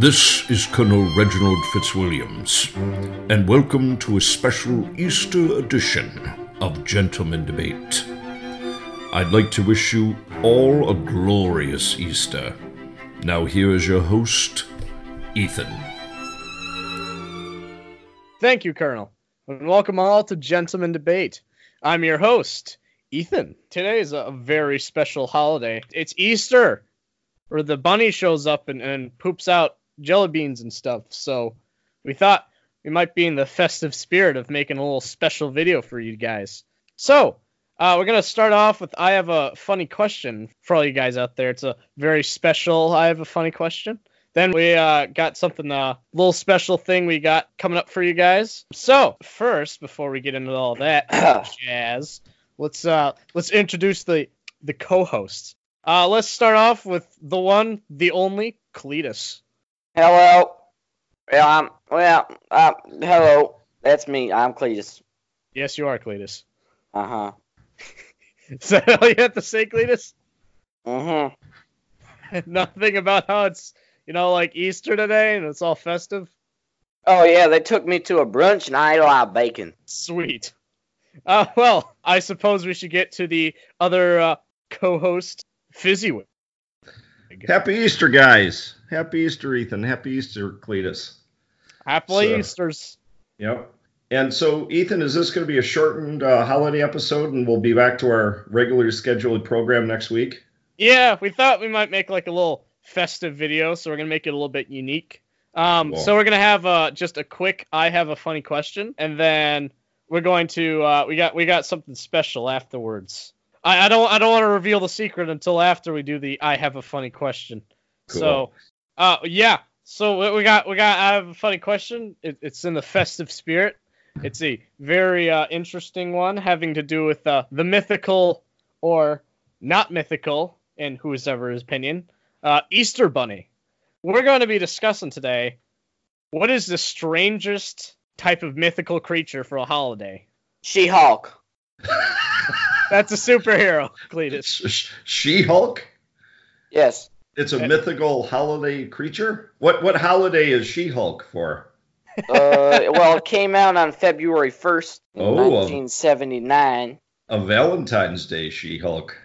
This is Colonel Reginald Fitzwilliams, and welcome to a special Easter edition of Gentleman Debate. I'd like to wish you all a glorious Easter. Now, here is your host, Ethan. Thank you, Colonel, and welcome all to Gentleman Debate. I'm your host, Ethan. Today is a very special holiday. It's Easter, where the bunny shows up and, and poops out jelly beans and stuff. So we thought we might be in the festive spirit of making a little special video for you guys. So uh, we're gonna start off with I have a funny question for all you guys out there. It's a very special I have a funny question. Then we uh, got something, a uh, little special thing we got coming up for you guys. So first, before we get into all that jazz, let's uh, let's introduce the the co-hosts. Uh, let's start off with the one, the only, Cletus. Hello. Well, I'm well. Uh, hello. That's me. I'm Cletus. Yes, you are Cletus. Uh huh. Is that all you have to say, Cletus? Uh huh. Nothing about how it's you know like Easter today and it's all festive. Oh yeah, they took me to a brunch and I ate a lot of bacon. Sweet. Uh, well, I suppose we should get to the other uh, co-host, Fizzywig. Happy Easter, guys. Happy Easter, Ethan. Happy Easter, Cletus. Happy so, Easters. Yep. And so, Ethan, is this going to be a shortened uh, holiday episode, and we'll be back to our regularly scheduled program next week? Yeah, we thought we might make like a little festive video, so we're gonna make it a little bit unique. Um, cool. so we're gonna have uh, just a quick "I have a funny question," and then we're going to uh, we got we got something special afterwards. I, I don't I don't want to reveal the secret until after we do the "I have a funny question." Cool. So uh, yeah. So we got we got. I have a funny question. It, it's in the festive spirit. It's a very uh, interesting one, having to do with uh, the mythical or not mythical, in whose ever opinion, uh, Easter Bunny. We're going to be discussing today what is the strangest type of mythical creature for a holiday. She-Hulk. That's a superhero, Cletus. She-Hulk. Yes. It's a mythical holiday creature. What what holiday is She-Hulk for? uh, well, it came out on February 1st, oh, 1979. A, Valentine's Day She-Hulk.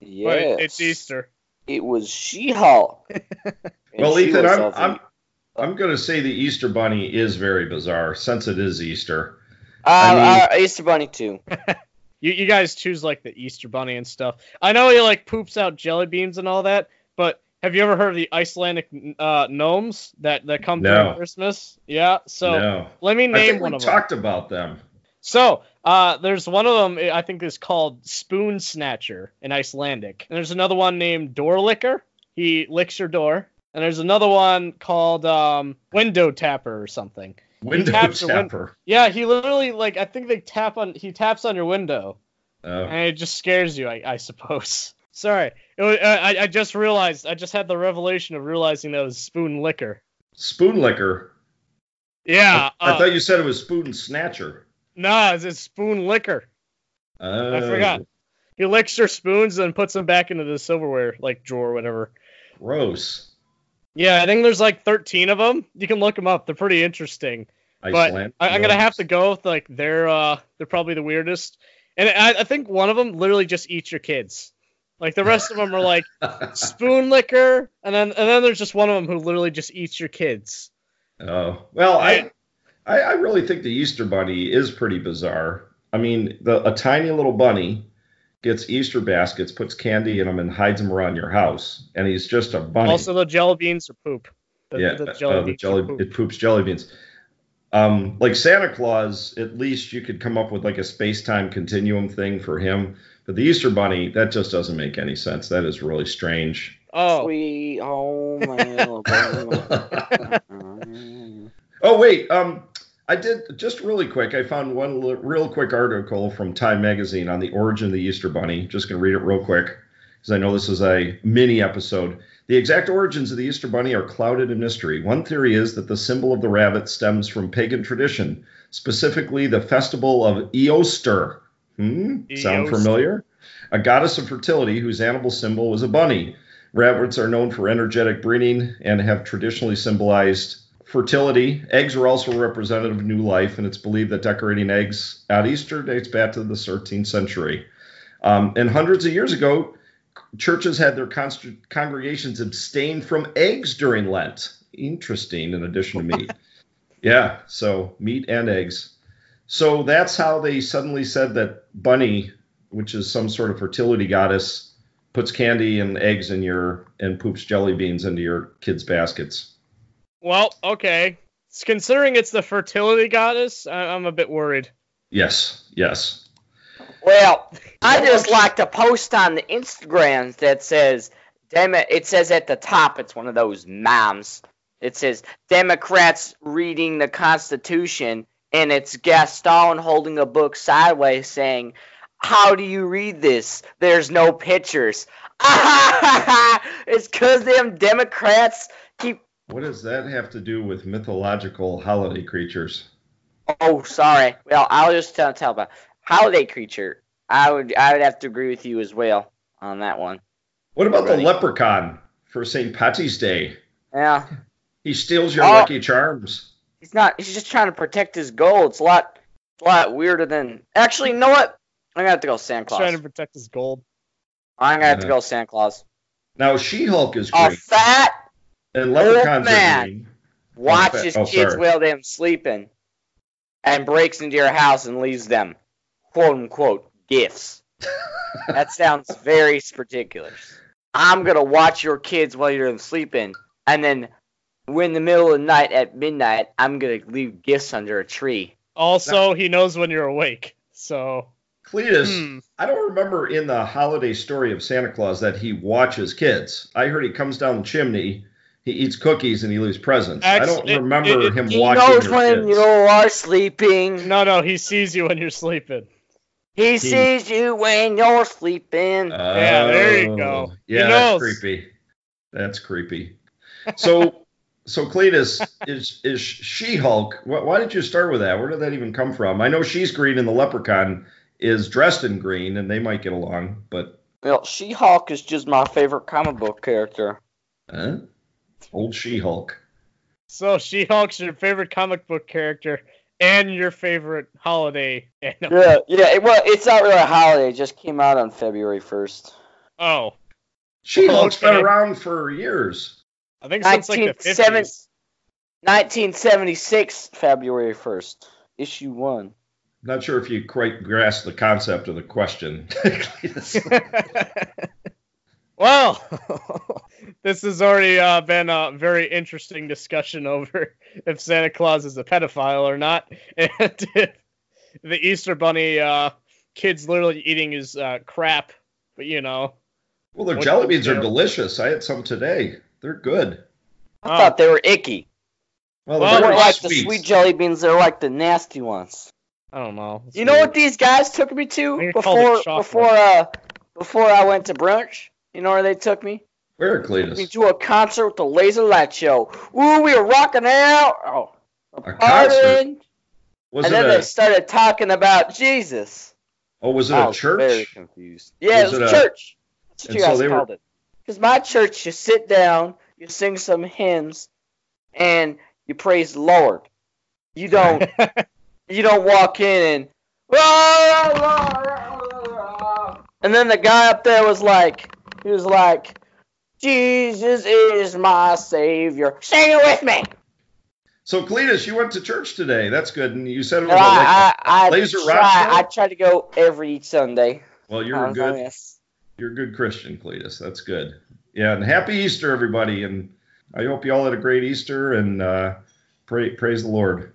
Yes. But it's Easter. It was She-Hulk. well, she Ethan, I'm, I'm, I'm going to say the Easter Bunny is very bizarre since it is Easter. Uh, I mean, uh, Easter Bunny too. you, you guys choose like the Easter Bunny and stuff. I know he like poops out jelly beans and all that, but have you ever heard of the Icelandic uh, gnomes that that come no. during Christmas? Yeah. So no. let me name one of them. talked about them. So uh, there's one of them I think is called Spoon Snatcher in Icelandic, and there's another one named Door Licker. He licks your door, and there's another one called um, Window Tapper or something. Window Tapper. Win- yeah, he literally like I think they tap on he taps on your window, oh. and it just scares you, I, I suppose. Sorry, was, uh, I, I just realized. I just had the revelation of realizing that was spoon licker. Spoon licker. Yeah. I, I uh, thought you said it was spoon snatcher. Nah, it's, it's spoon licker. Uh, I forgot. He licks your spoons and puts them back into the silverware like drawer or whatever. Gross. Yeah, I think there's like 13 of them. You can look them up. They're pretty interesting. Iceland. But I, am gonna have to go with like they're uh they're probably the weirdest. And I, I think one of them literally just eats your kids. Like the rest of them are like spoon licker, and then and then there's just one of them who literally just eats your kids. Oh well, I, I I really think the Easter Bunny is pretty bizarre. I mean, the a tiny little bunny gets Easter baskets, puts candy in them, and hides them around your house, and he's just a bunny. Also, the jelly beans are poop. The, yeah, the jelly, uh, the jelly poop. it poops jelly beans. Um, like Santa Claus, at least you could come up with like a space time continuum thing for him but the Easter Bunny, that just doesn't make any sense. That is really strange. Oh, sweet home oh wait, um, I did just really quick. I found one real quick article from Time Magazine on the origin of the Easter Bunny. Just gonna read it real quick because I know this is a mini episode. The exact origins of the Easter Bunny are clouded in mystery. One theory is that the symbol of the rabbit stems from pagan tradition, specifically the festival of Eostre, Hmm? Sound familiar? A goddess of fertility whose animal symbol was a bunny. Rabbits are known for energetic breeding and have traditionally symbolized fertility. Eggs are also representative of new life, and it's believed that decorating eggs at Easter dates back to the 13th century. Um, and hundreds of years ago, churches had their con- congregations abstain from eggs during Lent. Interesting, in addition to meat. yeah, so meat and eggs. So that's how they suddenly said that Bunny, which is some sort of fertility goddess, puts candy and eggs in your and poops jelly beans into your kids' baskets. Well, okay. Considering it's the fertility goddess, I'm a bit worried. Yes, yes. Well, I just like to post on the Instagrams that says, "Damn it!" It says at the top, it's one of those moms. It says Democrats reading the Constitution, and it's Gaston holding a book sideways saying, "How do you read this? There's no pictures." it's because them Democrats keep. What does that have to do with mythological holiday creatures? Oh, sorry. Well, I'll just tell, tell about holiday creature. I would I would have to agree with you as well on that one. What about really? the leprechaun for St. Patty's Day? Yeah. He steals your oh, lucky charms. He's not. He's just trying to protect his gold. It's a lot, a lot weirder than. Actually, you know what? I'm gonna have to go Santa Claus. He's trying to protect his gold. I'm gonna have to go Santa Claus. Now She-Hulk is green. A fat and leprechauns man green. watches oh, kids sorry. while they're sleeping, and breaks into your house and leaves them, quote unquote, gifts. that sounds very particular. I'm gonna watch your kids while you're sleeping, and then when in the middle of the night at midnight, I'm gonna leave gifts under a tree. Also, he knows when you're awake, so. Cletus, hmm. I don't remember in the holiday story of Santa Claus that he watches kids. I heard he comes down the chimney, he eats cookies, and he leaves presents. Actually, I don't remember it, it, him he watching. He knows when kids. you are sleeping. No, no, he sees you when you're sleeping. He, he sees you when you're sleeping. Uh, yeah, there you go. Yeah, that's creepy. That's creepy. So so Cletus is is She Hulk. Why did you start with that? Where did that even come from? I know she's green and the Leprechaun is dressed in green, and they might get along, but well, She Hulk is just my favorite comic book character. Huh? Old She Hulk. So She Hulk's your favorite comic book character and your favorite holiday animal. Yeah, yeah. Well, it's not really a holiday. It just came out on February first. Oh. She Hulk's okay. been around for years. I think since like the 50s. 1976, February 1st, issue one. Not sure if you quite grasp the concept of the question. well, this has already uh, been a very interesting discussion over if Santa Claus is a pedophile or not, and if the Easter Bunny uh, kid's literally eating his uh, crap. But you know. Well, their jelly beans are delicious. I had some today. They're good. I oh. thought they were icky. Well, well they're like sweet. the sweet jelly beans. They're like the nasty ones. I don't know. It's you weird. know what these guys took me to before before uh before I went to brunch? You know where they took me? Where, Cletus? Me to a concert with the Laser Light Show. Ooh, we were rocking out. Oh, a concert. Was and then a... they started talking about Jesus. Oh, was it I a was church? Very confused. Yeah, was it was a church. That's what you guys so called were... it. Because my church, you sit down, you sing some hymns, and you praise the Lord. You don't you don't walk in and and then the guy up there was like he was like Jesus is my savior. Sing it with me. So Cletus, you went to church today. That's good. And you said it was no, like I, I, laser try, rock. I try to go every Sunday. Well, you're a good. You're a good Christian, Cletus. That's good. Yeah, and happy Easter, everybody, and I hope you all had a great Easter and uh, pray, praise the Lord.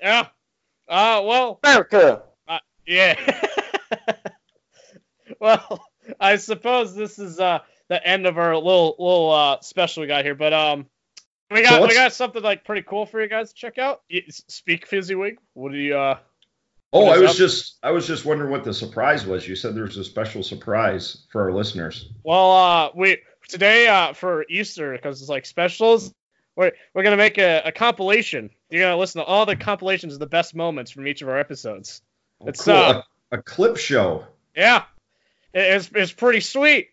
Yeah. Uh, well. America. Uh, yeah. well, I suppose this is uh the end of our little little uh special we got here, but um. We got so we got something like pretty cool for you guys to check out. Speak Fezziwig. What do you uh Oh, I was up? just I was just wondering what the surprise was. You said there was a special surprise for our listeners. Well, uh we today uh, for Easter because it's like specials. We're, we're gonna make a, a, compilation. You're gonna listen to all the compilations of the best moments from each of our episodes. Oh, it's cool. uh, a, a, clip show. Yeah, it, it's it's pretty sweet.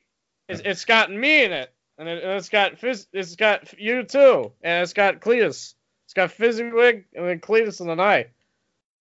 It's, it's got me in it. and, it, and it's got Fizz, it's got you too, and it's got Cletus. It's got Fizzywig and then Cletus and then I.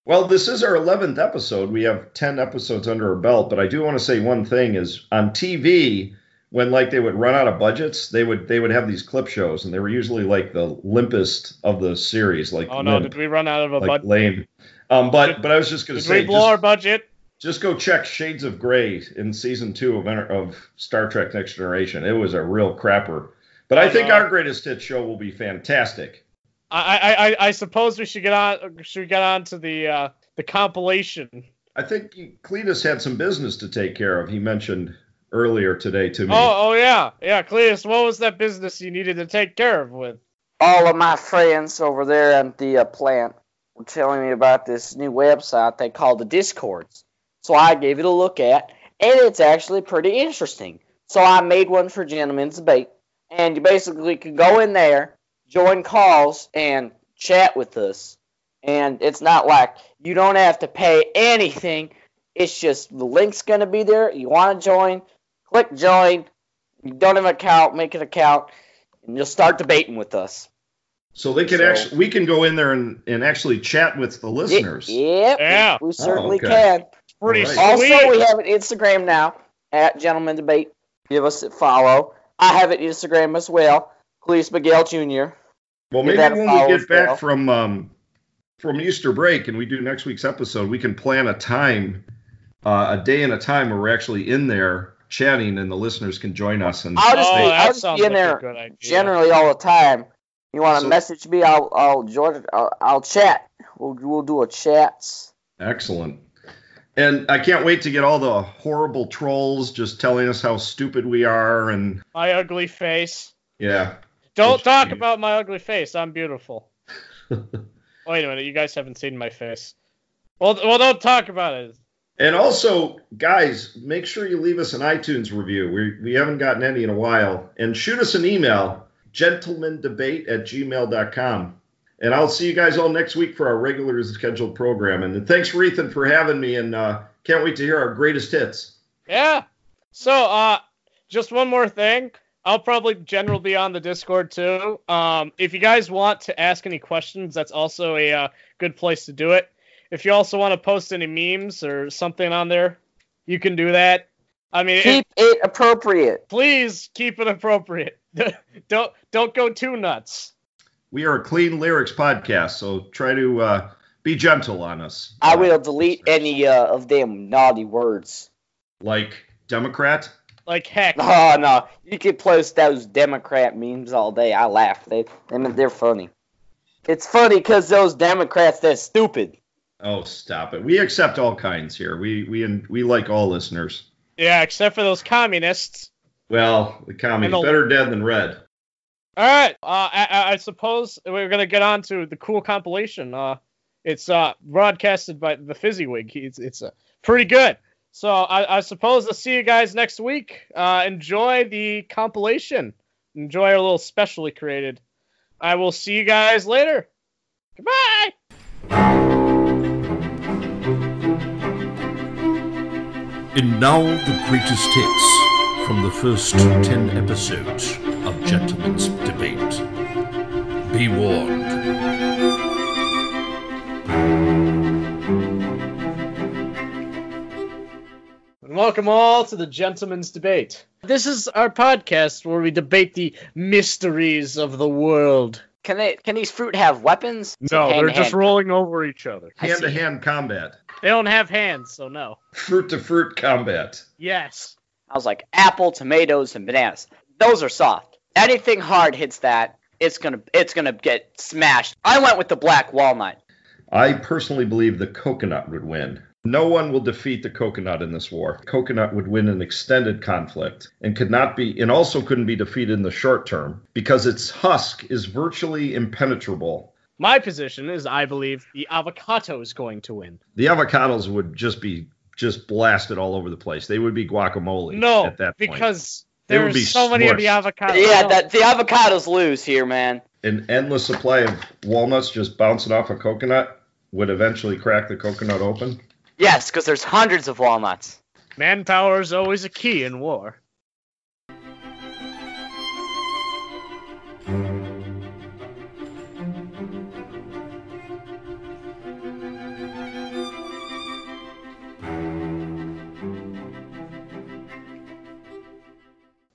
Well, this is our 11th episode. We have 10 episodes under our belt, but I do want to say one thing is on TV when like they would run out of budgets, they would they would have these clip shows and they were usually like the limpest of the series like Oh no, limp, did we run out of a like budget? lame. Um but but I was just going to Did say we blow just, our budget? Just go check Shades of Gray in season 2 of of Star Trek Next Generation. It was a real crapper. But I Oh, think no. our greatest hit show will be fantastic. I, I, I, I suppose we should get on should get on to the uh, the compilation. I think Cletus had some business to take care of. He mentioned earlier today to me. Oh, oh yeah, yeah, Cletus, what was that business you needed to take care of with? all of my friends over there at the uh, plant were telling me about this new website they call the Discords. So I gave it a look at, and it's actually pretty interesting. So I made one for Gentlemen's Debate, and you basically can go in there, join calls, and chat with us. And it's not like you don't have to pay anything. It's just the link's gonna be there. You want to join? Click join. You don't have an account, make an account, and you'll start debating with us. So they can So- actually, we can go in there and, and actually chat with the listeners. Yep. Yeah. We certainly oh, okay. can. Pretty Alright. sweet. Also, we have an Instagram now at Gentleman Debate. Give us a follow. I have an Instagram as well. Cleese Miguel Jr. Well, maybe when we get back well. from um, from Easter break and we do next week's episode, we can plan a time, uh, a day and a time where we're actually in there chatting, and the listeners can join us. And I'll just oh, be, I'll just be in like there a good idea. generally all the time. You want to So- message me? I'll I'll join. I'll, I'll chat. We'll we'll do a chats. excellent. And I can't wait to get all the horrible trolls just telling us how stupid we are, and my ugly face. yeah, Don't talk about my ugly face. I'm beautiful. Oh, wait a minute, you guys haven't seen my face. Well, well, don't talk about it. And also, guys, make sure you leave us an iTunes review. We, we haven't gotten any in a while. And shoot us an email, gentlemandebate at gmail.com. And I'll see you guys all next week for our regular scheduled program. And thanks for Ethan for having me. And uh, can't wait to hear our greatest hits. Yeah. So, uh, just one more thing. I'll probably general be on the Discord too. Um, if you guys want to ask any questions, that's also a uh, good place to do it. If you also want to post any memes or something on there, you can do that. I mean, it- Keep it appropriate. please keep it appropriate. don't don't go too nuts. We are a clean lyrics podcast, so try to uh, be gentle on us. I will delete any uh, of them naughty words. Like Democrat. Like heck. Oh no, you could post those Democrat memes all day. I laugh. They, they're funny. It's funny because those Democrats, they're stupid. Oh, stop it. We accept all kinds here. We we we like all listeners. Yeah, except for those communists. Well, the commies And the- better dead than red. All right. Uh, I, I- suppose we're gonna get on to the cool compilation. Uh, it's uh broadcasted by the Fizzywig. It's it's uh, pretty good. So I, I suppose I'll see you guys next week. Uh, enjoy the compilation. Enjoy our little specially created. I will see you guys later. Goodbye. And now the greatest hits from the first 10 episodes Gentlemen's Debate. Be warned. And welcome all to the Gentleman's Debate. This is our podcast where we debate the mysteries of the world. Can they? Can these fruit have weapons? No, they're just rolling over each other. I Hand see. to hand combat. They don't have hands, so no. Fruit to fruit combat. Yes. I was like apple, tomatoes, and bananas. Those are soft. Anything hard hits that, it's gonna it's gonna get smashed. I went with the black walnut. I personally believe the coconut would win. No one will defeat the coconut in this war. Coconut would win an extended conflict and could not be and also couldn't be defeated in the short term because its husk is virtually impenetrable. My position is I believe the avocado is going to win. The avocados would just be just blasted all over the place. They would be guacamole No, at that point. because They would there's be so many of the avocados. yeah, that the avocados lose here, man. An endless supply of walnuts just bouncing off a coconut would eventually crack the coconut open. Yes, because there's hundreds of walnuts. manpower is always a key in war.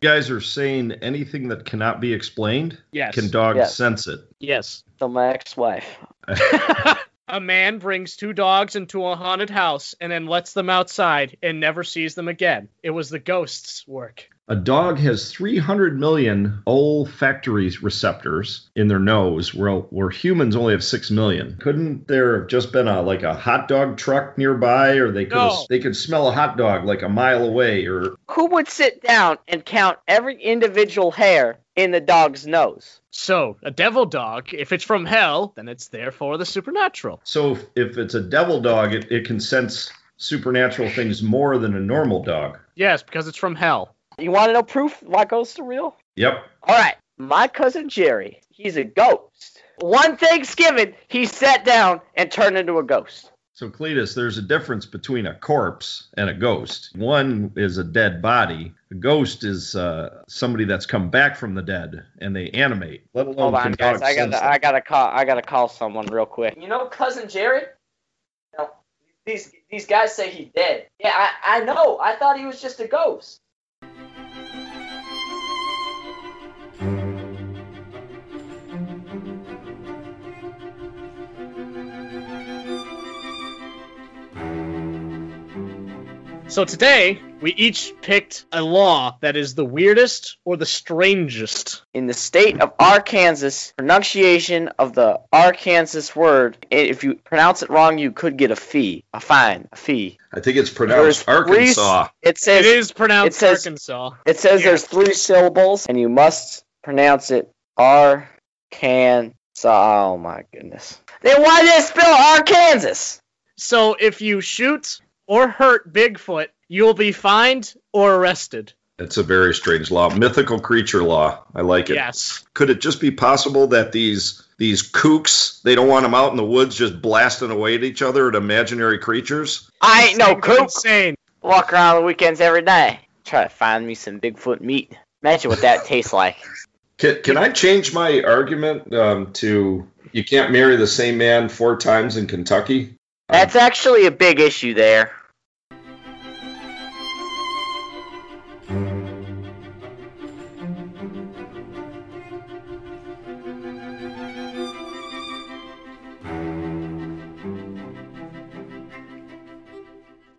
Guys are saying anything that cannot be explained, Yes. can dogs Yes. sense it? yes. The my ex-wife. a man brings two dogs into a haunted house and then lets them outside and never sees them again. It was the ghost's work. A dog has 300 million olfactory receptors in their nose, where, where humans only have 6 million. Couldn't there have just been a like a hot dog truck nearby, or they could No. they could smell a hot dog like a mile away, or Who would sit down and count every individual hair in the dog's nose? So, a devil dog, if it's from hell, then it's therefore the supernatural. so if, if it's a devil dog, it, it can sense supernatural things more than a normal dog. Yes, because it's from hell. You want to know proof my ghosts are real? Yep. All right, my cousin Jerry, he's a ghost. One Thanksgiving, he sat down and turned into a ghost. So Cletus, there's a difference between a corpse and a ghost. One is a dead body. A ghost is uh, somebody that's come back from the dead and they animate. Let alone Hold on, guys. I gotta. I gotta call, I gotta call someone real quick. You know, cousin Jerry. No, these these guys say he's dead. Yeah, I, I know. I thought he was just a ghost. So today, we each picked a law that is the weirdest or the strangest. In the state of Arkansas, pronunciation of the Arkansas word, if you pronounce it wrong, you could get a fee, a fine, a fee. I think it's There's pronounced three- Arkansas. It says It is pronounced it says- Arkansas. It says Yeah. there's three syllables, and you must pronounce it Arkansas. Oh my goodness. Then why did it spell Arkansas? So if you shoot or hurt Bigfoot, you'll be fined or arrested. It's a very strange law. Mythical creature law. I like it. Yes. Could it just be possible that these these kooks, they don't want them out in the woods just blasting away at each other at imaginary creatures? I ain't no Things are kook. Insane. Walk around on the weekends every day. Try to find me some Bigfoot meat. Imagine what that tastes like. Can, can I change my argument um, to you can't marry the same man four times in Kentucky? That's actually a big issue there.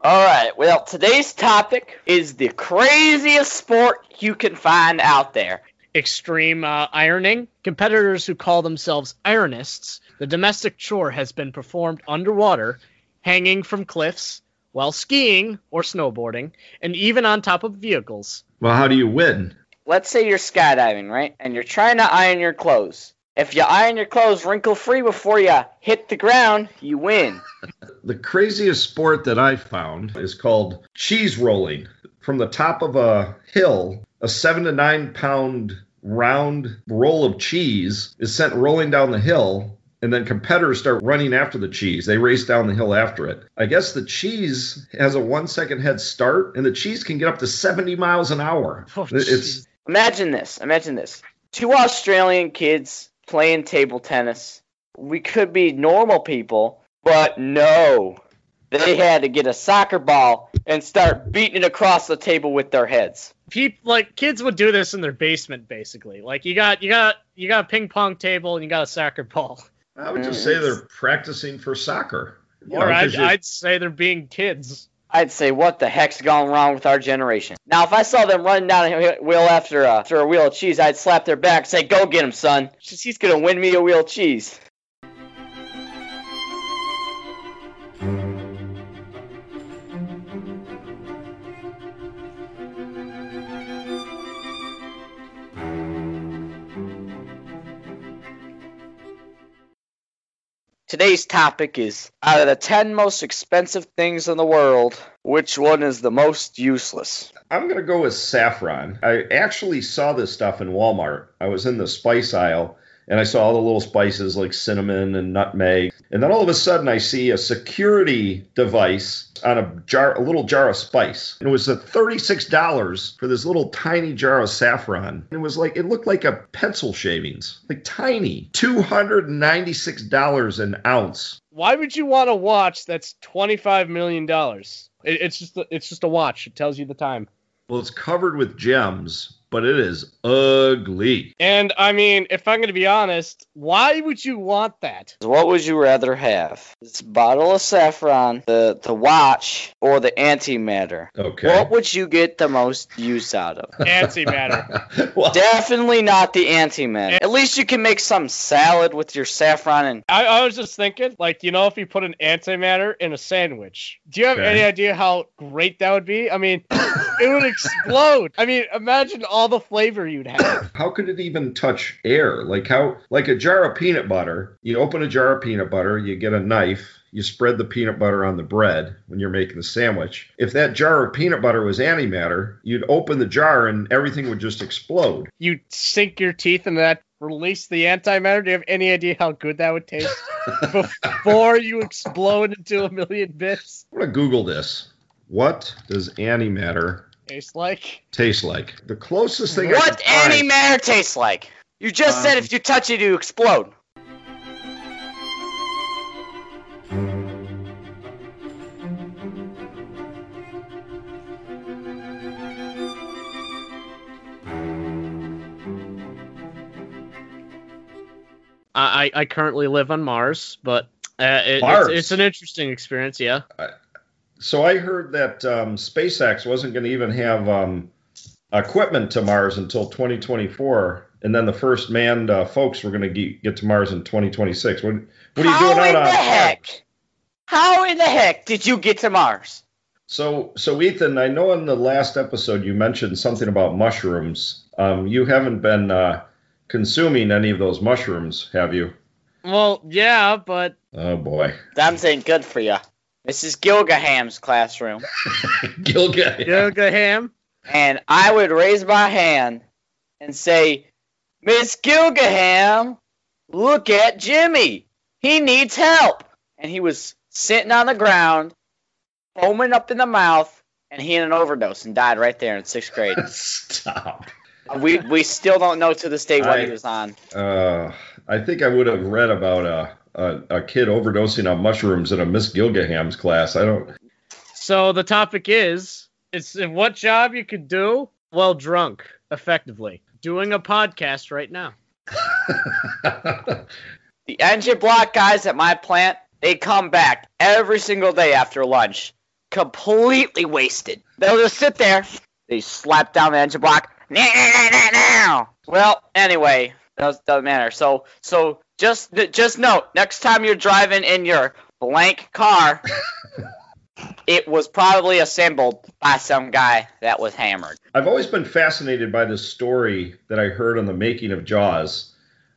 Alright, well, today's topic is the craziest sport you can find out there. Extreme uh, ironing. Competitors who call themselves ironists. The domestic chore has been performed underwater, hanging from cliffs, while skiing or snowboarding, and even on top of vehicles. Well, how do you win? Let's say you're skydiving, right? And you're trying to iron your clothes. If you iron your clothes wrinkle free before you hit the ground, you win. The craziest sport that I found is called cheese rolling. From the top of a hill, a seven to nine pound round roll of cheese is sent rolling down the hill, and then competitors start running after the cheese. They race down the hill after it. I guess the cheese has a one second head start, and the cheese can get up to 70 miles an hour. Oh, it's jeez. Imagine this. Imagine this. Two Australian kids playing table tennis. We could be normal people, but no. They had to get a soccer ball and start beating it across the table with their heads. Peop like kids would do this in their basement, basically. Like you got you got you got a ping pong table and you got a soccer ball. I would just say they're practicing for soccer. You or know, 'cause I'd, I'd say they're being kids. I'd say, what the heck's gone wrong with our generation? Now, if I saw them running down a wheel after a, after a wheel of cheese, I'd slap their back and say, go get him, son. He's going to win me a wheel of cheese. Today's topic is out of the 10 most expensive things in the world, which one is the most useless? I'm going to go with saffron. I actually saw this stuff in Walmart. I was in the spice aisle and I saw all the little spices like cinnamon and nutmeg. And then all of a sudden I see a security device on a jar a little jar of spice. And it was a $36 for this little tiny jar of saffron. It was like it looked like a pencil shavings. Like tiny. $296 an ounce. Why would you want a watch that's twenty five million dollars? It, it's just it's just a watch. It tells you the time. Well, it's covered with gems, but it is ugly. And I mean, if I'm going to be honest, why would you want that? What would you rather have? This bottle of saffron, the the watch, or the antimatter? Okay. What would you get the most use out of? Antimatter. well, Definitely not the antimatter. At least you can make some salad with your saffron and I, I was just thinking, like, you know, if you put an antimatter in a sandwich, do you have Okay. any idea how great that would be? I mean, it would explode. I mean, imagine all the flavor you'd have. how could it even touch air? Like how like a jar of peanut butter, you open a jar of peanut butter, you get a knife, you spread the peanut butter on the bread when you're making the sandwich. If that jar of peanut butter was antimatter, you'd open the jar and everything would just explode. You sink your teeth into that, release the antimatter. Do you have any idea how good that would taste before you explode into a million bits? I'm gonna Google this. What does antimatter Taste like? Tastes like? The closest thing I what any find- antimatter tastes like? You just said Um, if you touch it, you explode. I, I I currently live on Mars, but uh, it, Mars? It's, it's an interesting experience. Yeah. So I heard that um, SpaceX wasn't going to even have um, equipment to Mars until 2024, and then the first manned uh, folks were going to get, get to Mars in 2026. What, what are you How doing out in on the Mars? heck? How in the heck did you get to Mars? So, so Ethan, I know in the last episode you mentioned something about mushrooms. Um, you haven't been uh, consuming any of those mushrooms, have you? Well, yeah, but Oh boy, That ain't good for you. Mrs. Gilgaham's classroom. Gilgay. Yoga Ham. and I would raise my hand and say, Miss Gilgaham, look at Jimmy. He needs help. And he was sitting on the ground, foaming up in the mouth, and he had an overdose and died right there in sixth grade. Stop. we we still don't know to this day what I- he was on. Uh, I think I would have read about a, a a kid overdosing on mushrooms in a Miss Gilgaham's class. I don't. So the topic is it's what job you could do while drunk effectively. Doing a podcast right now. The engine block guys at my plant, they come back every single day after lunch, completely wasted. They'll just sit there, they slap down the engine block. Now, now, now, now. Well, anyway, does doesn't matter. So, so just just note, next time you're driving in your blank car, it was probably assembled by some guy that was hammered. I've always been fascinated by this story that I heard on the making of Jaws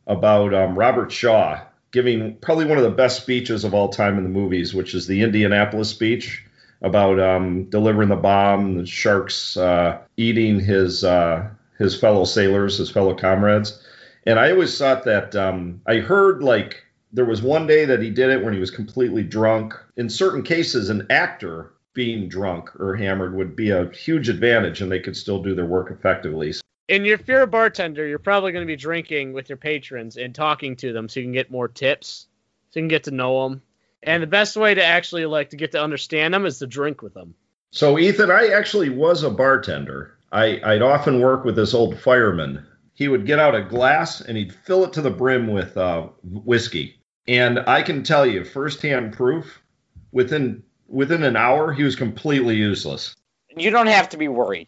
about um, Robert Shaw giving probably one of the best speeches of all time in the movies, which is the Indianapolis speech about um, delivering the bomb, the sharks uh, eating his uh, his fellow sailors, his fellow comrades. And I always thought that um, I heard like there was one day that he did it when he was completely drunk. In certain cases, an actor being drunk or hammered would be a huge advantage and they could still do their work effectively. And if you're a bartender, you're probably going to be drinking with your patrons and talking to them so you can get more tips, so you can get to know them. And the best way to actually like to get to understand them is to drink with them. So, Ethan, I actually was a bartender. I, I'd often work with this old fireman. He would get out a glass and he'd fill it to the brim with uh, whiskey. And I can tell you, firsthand proof, within within an hour, he was completely useless. You don't have to be worried.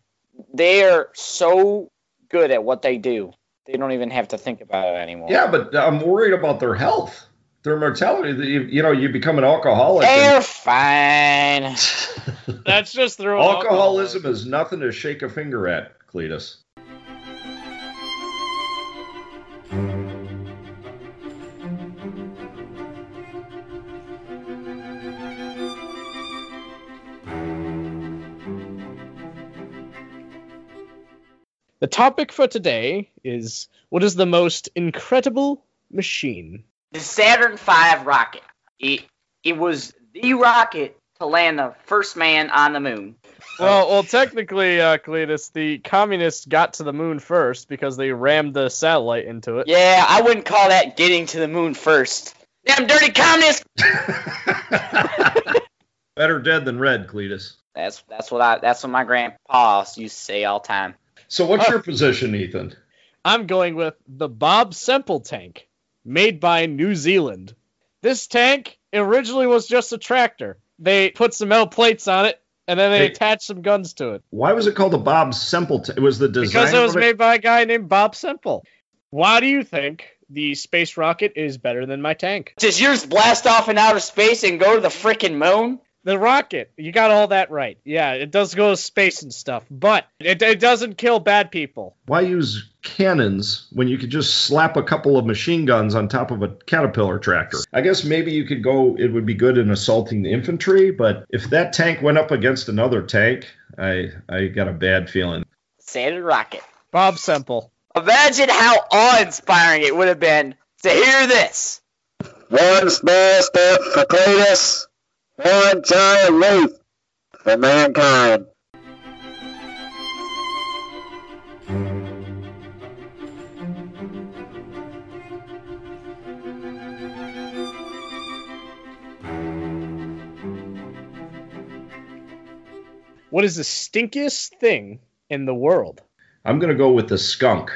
They are so good at what they do. They don't even have to think about it anymore. Yeah, but I'm worried about their health, their mortality. You, you know, you become an alcoholic. They're fine. That's just through Alcoholism is nothing to shake a finger at, Cletus. Topic for today is what is the most incredible machine? The Saturn V rocket. It, it was the rocket to land the first man on the moon. Well, well, technically, uh, Cletus, the communists got to the moon first because they rammed the satellite into it. Yeah, I wouldn't call that getting to the moon first. Damn dirty communists! Better dead than red, Cletus. That's that's what I that's what my grandpa used to say all the time. So what's your position, Ethan? I'm going with the Bob Semple tank, made by New Zealand. This tank originally was just a tractor. They put some metal plates on it, and then they Hey. attached some guns to it. Why was it called the Bob Semple? T- it was the design. Because it was of made by a guy named Bob Semple. Why do you think the space rocket is better than my tank? Does yours blast off in outer space and go to the frickin' moon? The rocket, you got all that right. Yeah, it does go to space and stuff, but it, it doesn't kill bad people. Why use cannons when you could just slap a couple of machine guns on top of a caterpillar tractor? I guess maybe you could go. It would be good in assaulting the infantry, but if that tank went up against another tank, I I got a bad feeling. Standard rocket. Bob Semple. Imagine how awe-inspiring it would have been to hear this. One small step for Cletus, one giant leap for mankind. What is the stinkiest thing in the world? I'm gonna go with the skunk.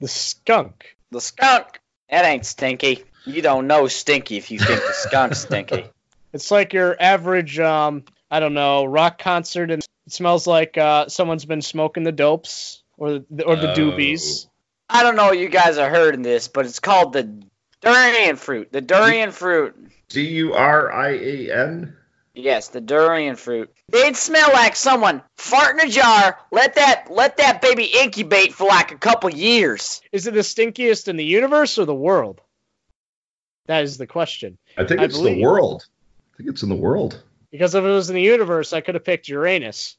The skunk. The skunk. That ain't stinky. You don't know stinky if you think the skunk's stinky. It's like your average, um, I don't know, rock concert, and it smells like uh, someone's been smoking the dopes or the, or the Oh. doobies. I don't know if you guys are heard of this, but it's called the durian fruit. The durian fruit. D U R I A N. Yes, the durian fruit. They'd smell like someone fart in a jar, let that let that baby incubate for like a couple years. Is it the stinkiest in the universe or the world? That is the question. I think I it's the world. I think it's in the world. Because if it was in the universe, I could have picked Uranus.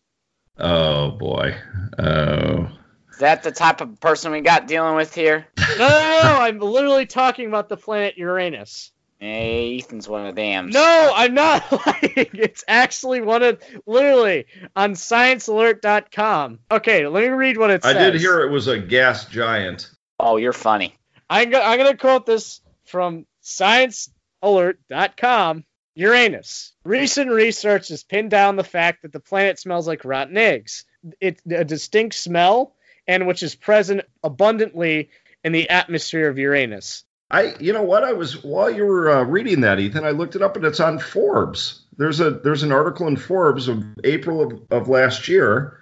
Oh boy. Oh. Is that the type of person we got dealing with here? No, no, no, no, I'm literally talking about the planet Uranus. Hey, Ethan's one of them. No, I'm not lying. It's actually one of literally on sciencealert.com. Okay, let me read what it I says. did hear it was a gas giant. Oh, you're funny. I'm, go- I'm going to quote this from sciencealert.com. Uranus. Recent research has pinned down the fact that the planet smells like rotten eggs. It's a distinct smell, and which is present abundantly in the atmosphere of Uranus. I, you know what? I was while you were uh, reading that, Ethan. I looked it up, and it's on Forbes. There's a there's an article in Forbes of April of, of last year,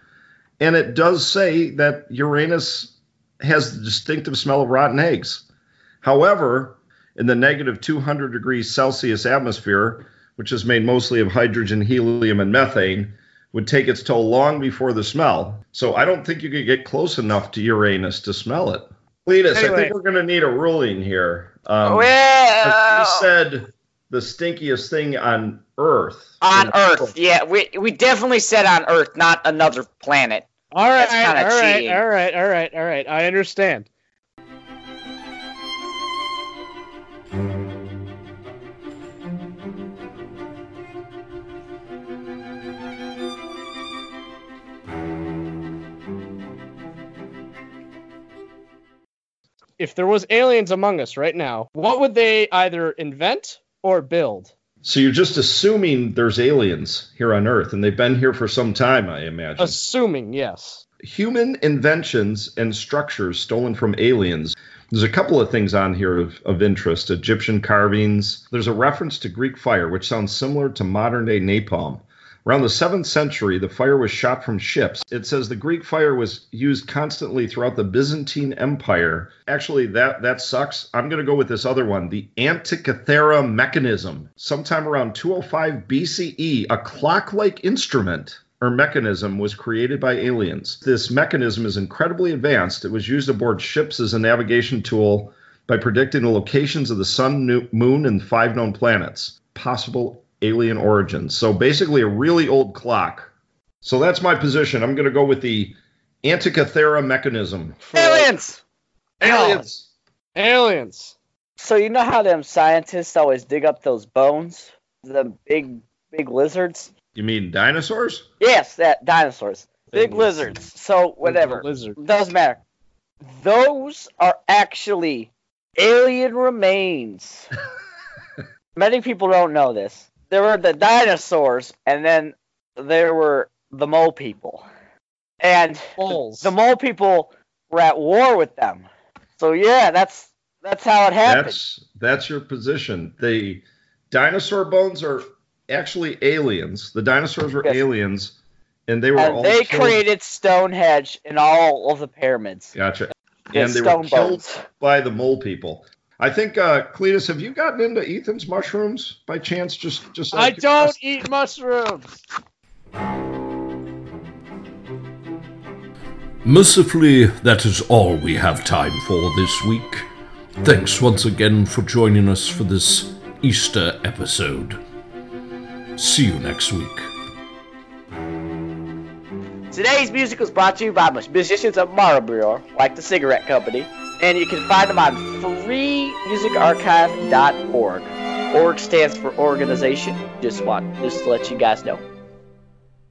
and it does say that Uranus has the distinctive smell of rotten eggs. However, in the negative 200 degrees Celsius atmosphere, which is made mostly of hydrogen, helium, and methane, would take its toll long before the smell. So I don't think you could get close enough to Uranus to smell it. Cletus, I think we're going to need a ruling here. Um, well, you said the stinkiest thing on Earth. on Earth, yeah, we we definitely said on Earth, not another planet. All right, That's all right, cheating. all right, all right, all right. I understand. If there was aliens among us right now, what would they either invent or build? So you're just assuming there's aliens here on Earth, and they've been here for some time, I imagine. Assuming, yes. Human inventions and structures stolen from aliens. There's a couple of things on here of, of interest Egyptian carvings. There's a reference to Greek fire, which sounds similar to modern day napalm. Around the 7th century, the fire was shot from ships. It says the Greek fire was used constantly throughout the Byzantine Empire. Actually, that, that sucks. I'm going to go with this other one the Antikythera mechanism. Sometime around 205 BCE, a clock like instrument or mechanism was created by aliens. This mechanism is incredibly advanced. It was used aboard ships as a navigation tool by predicting the locations of the sun, moon, and five known planets. Possible alien origins. So basically, a really old clock. So that's my position. I'm going to go with the Antikythera mechanism. For Aliens. Aliens. Aliens. So you know how them scientists always dig up those bones, the big big lizards. You mean dinosaurs? Yes, that dinosaurs, big Big lizards. So whatever, Lizard. doesn't matter. Those are actually alien remains. Many people don't know this. There were the dinosaurs, and then there were the mole people. and Moles. the mole people were at war with them. So yeah, that's that's how it happened. That's that's your position. The dinosaur bones are actually aliens. The dinosaurs were Yes. aliens, and they were all and they killed- created Stonehenge and all of the pyramids. Gotcha. Yeah, and they stone were killed bones. by the mole people. I think, uh, Cletus, have you gotten into Ethan's mushrooms by chance? Just, just. out I don't curiosity? eat mushrooms. Mercifully, that is all we have time for this week. Thanks once again for joining us for this Easter episode. See you next week. Today's music was brought to you by musicians of Marlboro, like the cigarette company, and you can find them on freemusicarchive.org. Org stands for organization. Just want just to let you guys know.